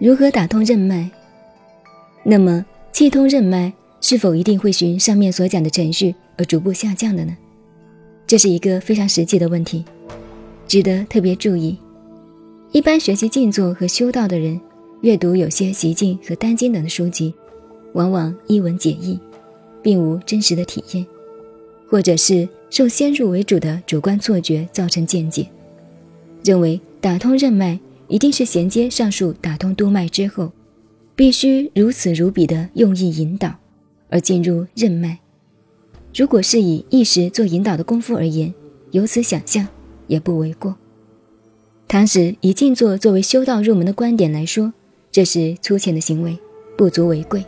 如何打通任脉？那么气通任脉是否一定会循上面所讲的程序而逐步下降的呢？这是一个非常实际的问题，值得特别注意。一般学习静坐和修道的人，阅读有些习静和丹经等的书籍，往往一文解义，并无真实的体验，或者是受先入为主的主观错觉造成见解，认为打通任脉。一定是衔接上述打通督脉之后，必须如此如彼的用意引导，而进入任脉。如果是以意识做引导的功夫而言，由此想象也不为过。倘使以静坐作为修道入门的观点来说，这是粗浅的行为，不足为贵。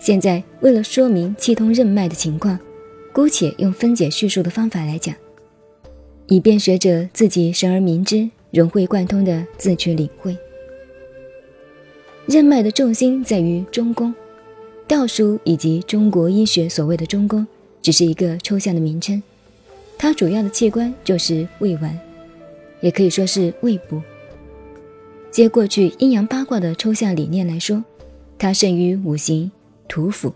现在为了说明气通任脉的情况，姑且用分解叙述的方法来讲，以便学者自己神而明之。融会贯通的自去领会。任脉的重心在于中宫，道书以及中国医学所谓的中宫，只是一个抽象的名称。它主要的器官就是胃脘，也可以说是胃部。接过去阴阳八卦的抽象理念来说，它胜于五行土府。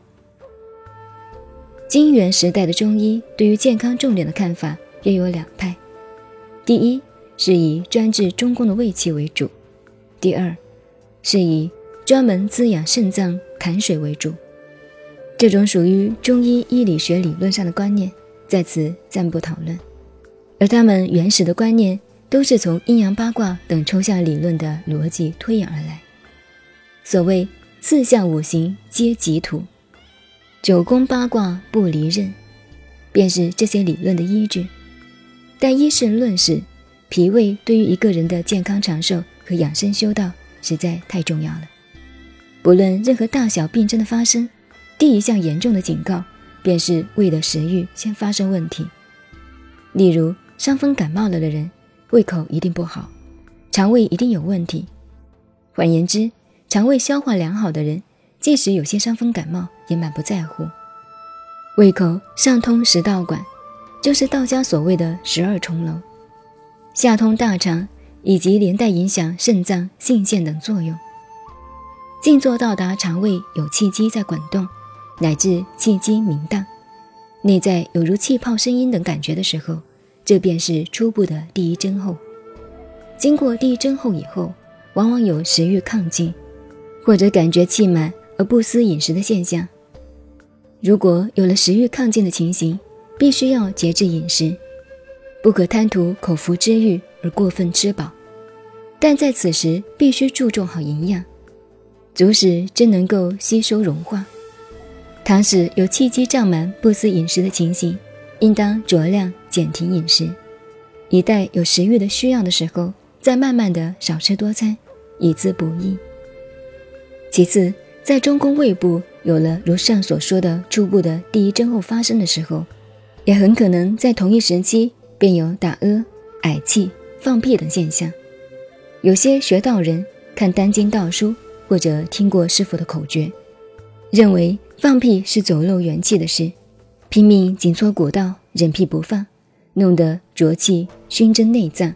金元时代的中医对于健康重点的看法约有两派，第一。是以专治中宫的胃气为主，第二，是以专门滋养肾脏坎水为主。这种属于中医医理学理论上的观念，在此暂不讨论。而他们原始的观念，都是从阴阳八卦等抽象理论的逻辑推演而来。所谓四象五行皆吉土，九宫八卦不离任，便是这些理论的依据。但依事论事。脾胃对于一个人的健康长寿和养生修道实在太重要了。不论任何大小病症的发生，第一项严重的警告便是胃的食欲先发生问题。例如伤风感冒了的人，胃口一定不好，肠胃一定有问题。换言之，肠胃消化良好的人，即使有些伤风感冒也满不在乎。胃口上通食道管，就是道家所谓的十二重楼。下通大肠，以及连带影响肾脏、性腺等作用。静坐到达肠胃有气机在滚动，乃至气机明荡，内在有如气泡声音等感觉的时候，这便是初步的第一针后。经过第一针后以后，往往有食欲亢进，或者感觉气满而不思饮食的现象。如果有了食欲亢进的情形，必须要节制饮食。不可贪图口腹之欲而过分吃饱，但在此时必须注重好营养，足使真能够吸收融化。倘使有气机胀满、不思饮食的情形，应当酌量减停饮食，一待有食欲的需要的时候，再慢慢的少吃多餐，以资补益。其次，在中宫胃部有了如上所说的初步的第一针候发生的时候，也很可能在同一时期。便有打嗝、嗳气、放屁等现象。有些学道人看丹经道书，或者听过师傅的口诀，认为放屁是走漏元气的事，拼命紧缩骨道，忍屁不放，弄得浊气熏蒸内脏，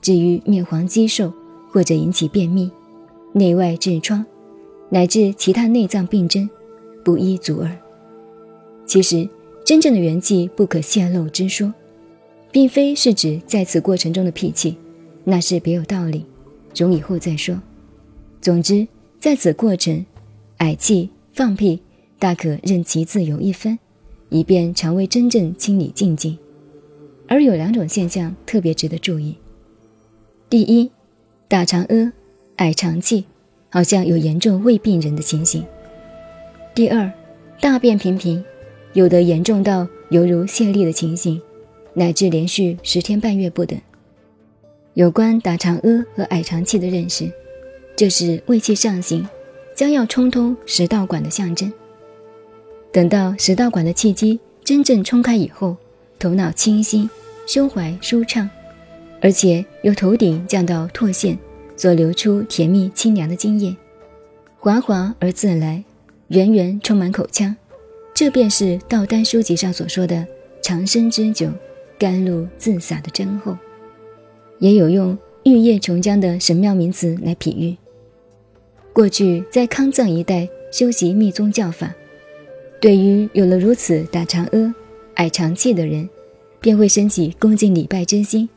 至于面黄肌瘦，或者引起便秘、内外痔疮，乃至其他内脏病症，不一足耳。其实，真正的元气不可泄露之说。并非是指在此过程中的脾气，那是别有道理，容以后再说。总之，在此过程，嗳气、放屁，大可任其自由一分，以便肠胃真正清理净净。而有两种现象特别值得注意：第一，大肠屙、嗳肠气，好像有严重胃病人的情形；第二，大便频频，有的严重到犹如泄痢的情形。乃至连续十天半月不等。有关打肠屙和矮肠气的认识，这是胃气上行，将要冲通食道管的象征。等到食道管的气机真正冲开以后，头脑清晰，胸怀舒畅，而且由头顶降到唾腺，所流出甜蜜清凉的津液，滑滑而自来，源源充满口腔。这便是道丹书籍上所说的长生之酒。甘露自洒的真厚，也有用玉液琼浆的神妙名词来比喻。过去在康藏一带修习密宗教法，对于有了如此打长阿、矮长气的人，便会升起恭敬礼拜之心，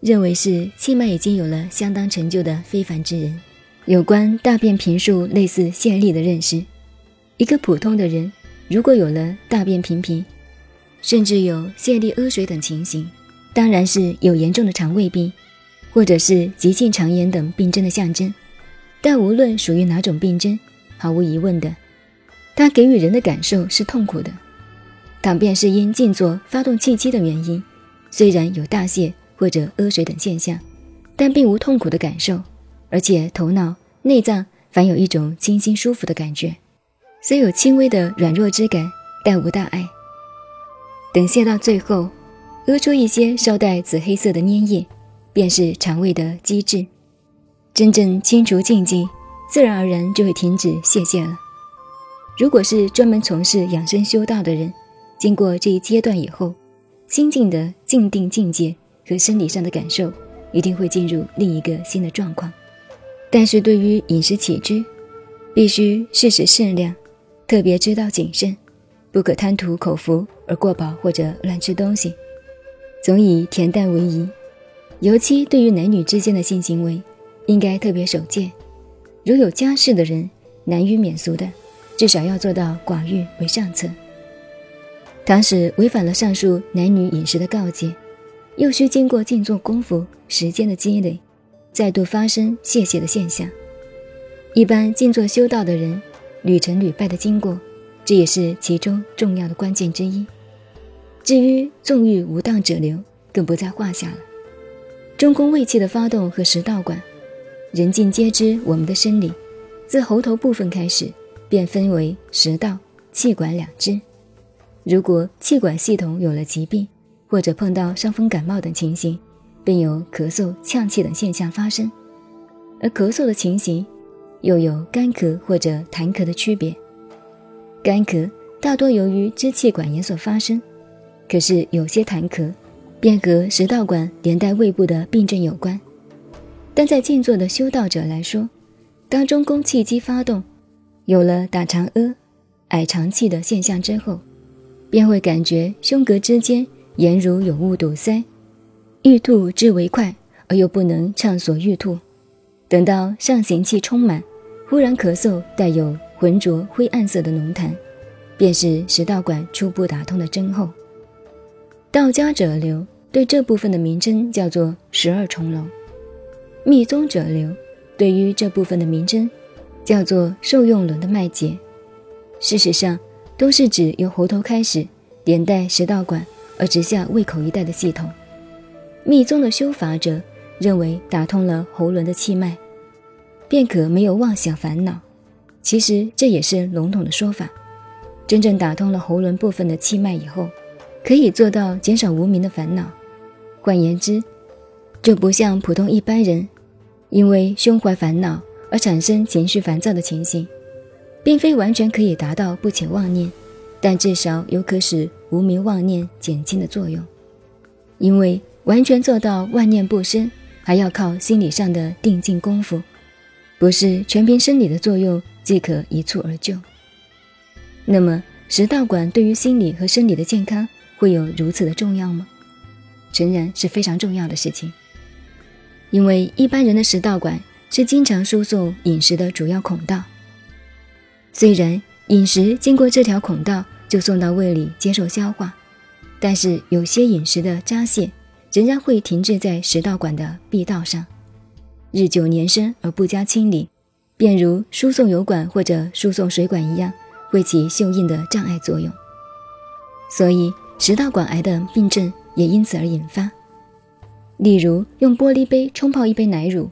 认为是气脉已经有了相当成就的非凡之人。有关大便频数类似泄力的认识，一个普通的人如果有了大便频频，甚至有泄力屙水等情形，当然是有严重的肠胃病，或者是急性肠炎等病症的象征。但无论属于哪种病症，毫无疑问的，它给予人的感受是痛苦的。倘便是因静坐发动气机的原因，虽然有大泄或者屙水等现象，但并无痛苦的感受。而且头脑、内脏反有一种清新舒服的感觉，虽有轻微的软弱之感，但无大碍。等泻到最后，屙出一些稍带紫黑色的粘液，便是肠胃的机制。真正清除禁忌，自然而然就会停止泄泻了。如果是专门从事养生修道的人，经过这一阶段以后，心境的静定境界和生理上的感受，一定会进入另一个新的状况。但是对于饮食起居，必须适时适量，特别知道谨慎，不可贪图口福而过饱或者乱吃东西，总以恬淡为宜。尤其对于男女之间的性行为，应该特别守戒。如有家室的人，难于免俗的，至少要做到寡欲为上策。倘使违反了上述男女饮食的告诫，又需经过静坐功夫时间的积累。再度发生泄泻的现象，一般静坐修道的人屡成屡败的经过，这也是其中重要的关键之一。至于纵欲无当者流，更不在话下了。中宫胃气的发动和食道管，人尽皆知，我们的生理自喉头部分开始，便分为食道、气管两支。如果气管系统有了疾病，或者碰到伤风感冒等情形，便有咳嗽、呛气等现象发生，而咳嗽的情形又有干咳或者痰咳的区别。干咳大多由于支气管炎所发生，可是有些痰咳便和食道管连带胃部的病症有关。但在静坐的修道者来说，当中宫气机发动，有了打长阿、矮长气的现象之后，便会感觉胸膈之间言如有物堵塞。欲吐之为快，而又不能畅所欲吐。等到上行气充满，忽然咳嗽，带有浑浊灰暗色的浓痰，便是食道管初步打通的征候。道家者流对这部分的名称叫做十二重楼，密宗者流对于这部分的名称叫做受用轮的脉结。事实上，都是指由喉头开始，连带食道管而直下胃口一带的系统。密宗的修法者认为，打通了喉轮的气脉，便可没有妄想烦恼。其实这也是笼统的说法。真正打通了喉轮部分的气脉以后，可以做到减少无名的烦恼。换言之，就不像普通一般人，因为胸怀烦恼而产生情绪烦躁的情形，并非完全可以达到不起妄念，但至少有可使无名妄念减轻的作用，因为。完全做到万念不生，还要靠心理上的定静功夫，不是全凭生理的作用即可一蹴而就。那么食道管对于心理和生理的健康会有如此的重要吗？诚然是非常重要的事情。因为一般人的食道管是经常输送饮食的主要孔道，虽然饮食经过这条孔道就送到胃里接受消化，但是有些饮食的扎泄。仍然会停滞在食道管的壁道上，日久年深而不加清理，便如输送油管或者输送水管一样，会起锈印的障碍作用。所以食道管癌的病症也因此而引发。例如用玻璃杯冲泡一杯奶乳，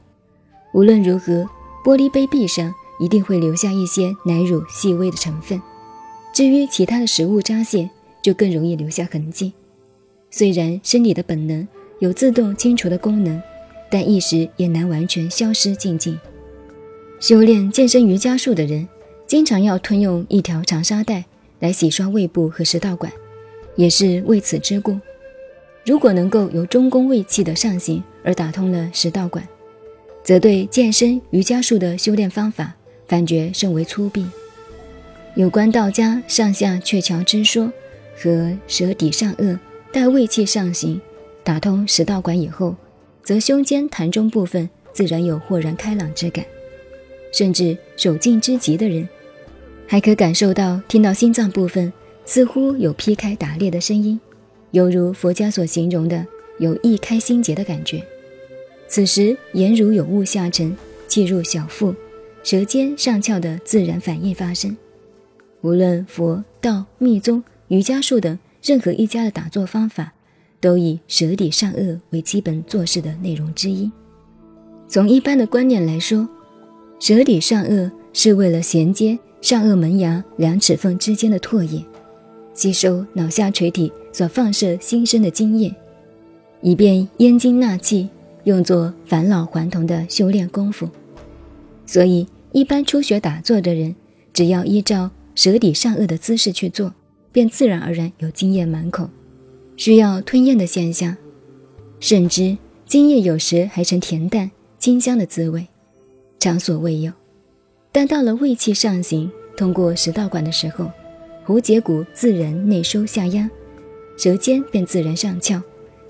无论如何，玻璃杯壁上一定会留下一些奶乳细微的成分。至于其他的食物渣屑，就更容易留下痕迹。虽然生理的本能有自动清除的功能，但一时也难完全消失净尽。修炼健身瑜伽术的人，经常要吞用一条长沙袋来洗刷胃部和食道管，也是为此之故。如果能够由中宫胃气的上行而打通了食道管，则对健身瑜伽术的修炼方法感觉甚为粗鄙。有关道家上下鹊桥之说和舌底上颚带胃气上行，打通食道管以后，则胸间痰中部分自然有豁然开朗之感，甚至手劲之极的人，还可感受到听到心脏部分似乎有劈开打裂的声音，犹如佛家所形容的有一开心结的感觉。此时言如有物下沉，气入小腹，舌尖上翘的自然反应发生。无论佛道、密宗、瑜伽术等任何一家的打坐方法，都以舌底上颚为基本做事的内容之一。从一般的观念来说，舌底上颚是为了衔接上颚门牙两齿缝之间的唾液，吸收脑下垂体所放射新生的精液，以便咽精纳气。用作返老还童的修炼功夫，所以一般初学打坐的人，只要依照舌底上颚的姿势去做，便自然而然有津液满口，需要吞咽的现象，甚至津液有时还呈甜淡、清香的滋味，常所未有。但到了胃气上行，通过食道管的时候，喉结骨自然内收下压，舌尖便自然上翘，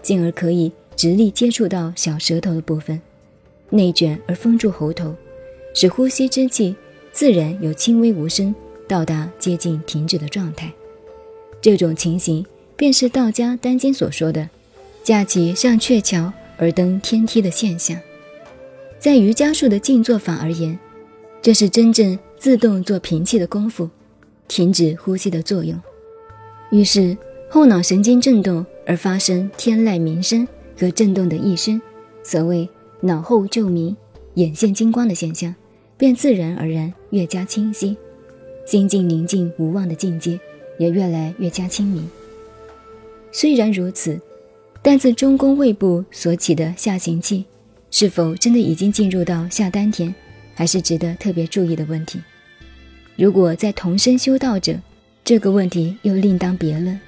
进而可以。直立接触到小舌头的部分，内卷而封住喉头，使呼吸之气自然有轻微无声，到达接近停止的状态。这种情形便是道家丹经所说的“架起上鹊桥而登天梯”的现象。在瑜伽术的静坐法而言，这是真正自动做平气的功夫，停止呼吸的作用。于是后脑神经震动而发生天籁鸣声。和震动的一声，所谓脑后就明、眼现金光的现象，便自然而然越加清晰，心境宁静无望的境界也越来越加清明。虽然如此，但自中宫胃部所起的下行气，是否真的已经进入到下丹田，还是值得特别注意的问题。如果在同身修道者，这个问题又另当别论。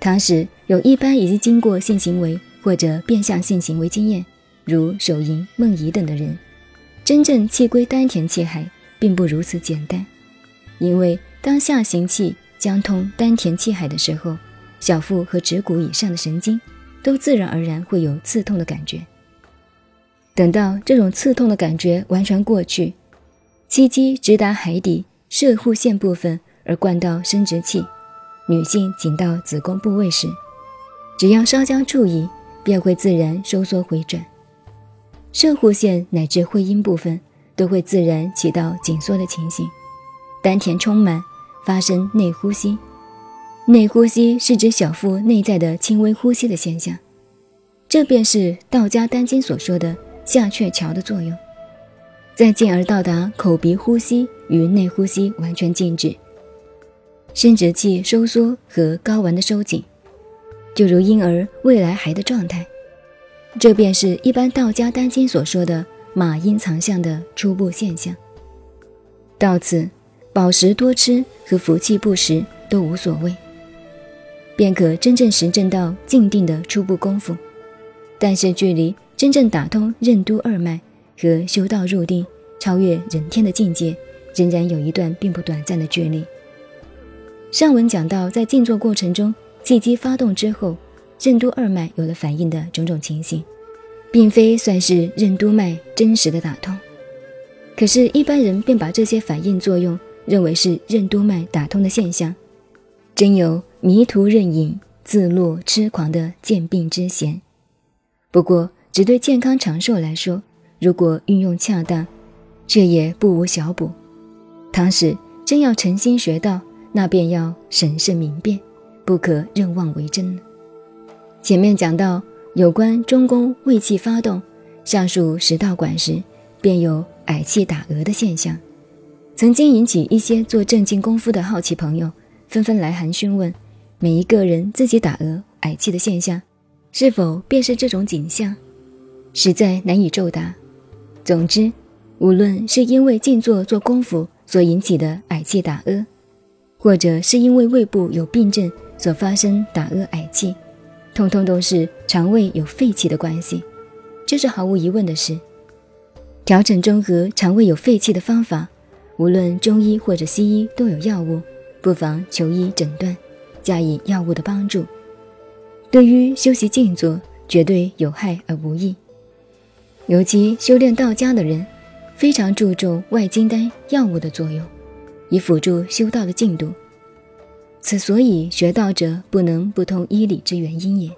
倘使有一般已经经过性行为，或者变相性行为经验，如手淫、梦遗等的人，真正气归丹田气海，并不如此简单。因为当下行气将通丹田气海的时候，小腹和指骨以上的神经都自然而然会有刺痛的感觉。等到这种刺痛的感觉完全过去，气机直达海底射护腺部分而灌到生殖器，女性紧到子宫部位时，只要稍加注意。便会自然收缩回转，射护线乃至会阴部分都会自然起到紧缩的情形，丹田充满，发生内呼吸。内呼吸是指小腹内在的轻微呼吸的现象，这便是道家丹经所说的下鹊桥的作用，再进而到达口鼻呼吸与内呼吸完全静止，生殖器收缩和睾丸的收紧。就如婴儿未来孩的状态，这便是一般道家丹经所说的马阴藏相的初步现象。到此，饱食多吃和福气不食都无所谓，便可真正实证到静定的初步功夫。但是，距离真正打通任督二脉和修道入定、超越人天的境界，仍然有一段并不短暂的距离。上文讲到，在静坐过程中。气机发动之后，任督二脉有了反应的种种情形，并非算是任督脉真实的打通。可是，一般人便把这些反应作用认为是任督脉打通的现象，真有迷途认影、自落痴狂的健病之嫌。不过，只对健康长寿来说，如果运用恰当，却也不无小补。倘使真要诚心学道，那便要审慎明辨。不可任妄为真。前面讲到有关中宫胃气发动，上述食道管时，便有嗳气打嗝的现象，曾经引起一些做正经功夫的好奇朋友纷纷来函询问：每一个人自己打嗝、嗳气的现象，是否便是这种景象？实在难以骤答。总之，无论是因为静坐做功夫所引起的嗳气打嗝，或者是因为胃部有病症，所发生打嗝嗳气，通通都是肠胃有废气的关系，这是毫无疑问的事。调整中和肠胃有废气的方法，无论中医或者西医都有药物，不妨求医诊断，加以药物的帮助。对于修习静坐，绝对有害而无益。尤其修炼道家的人，非常注重外金丹药物的作用，以辅助修道的进度。此所以学道者不能不通医理之原因也。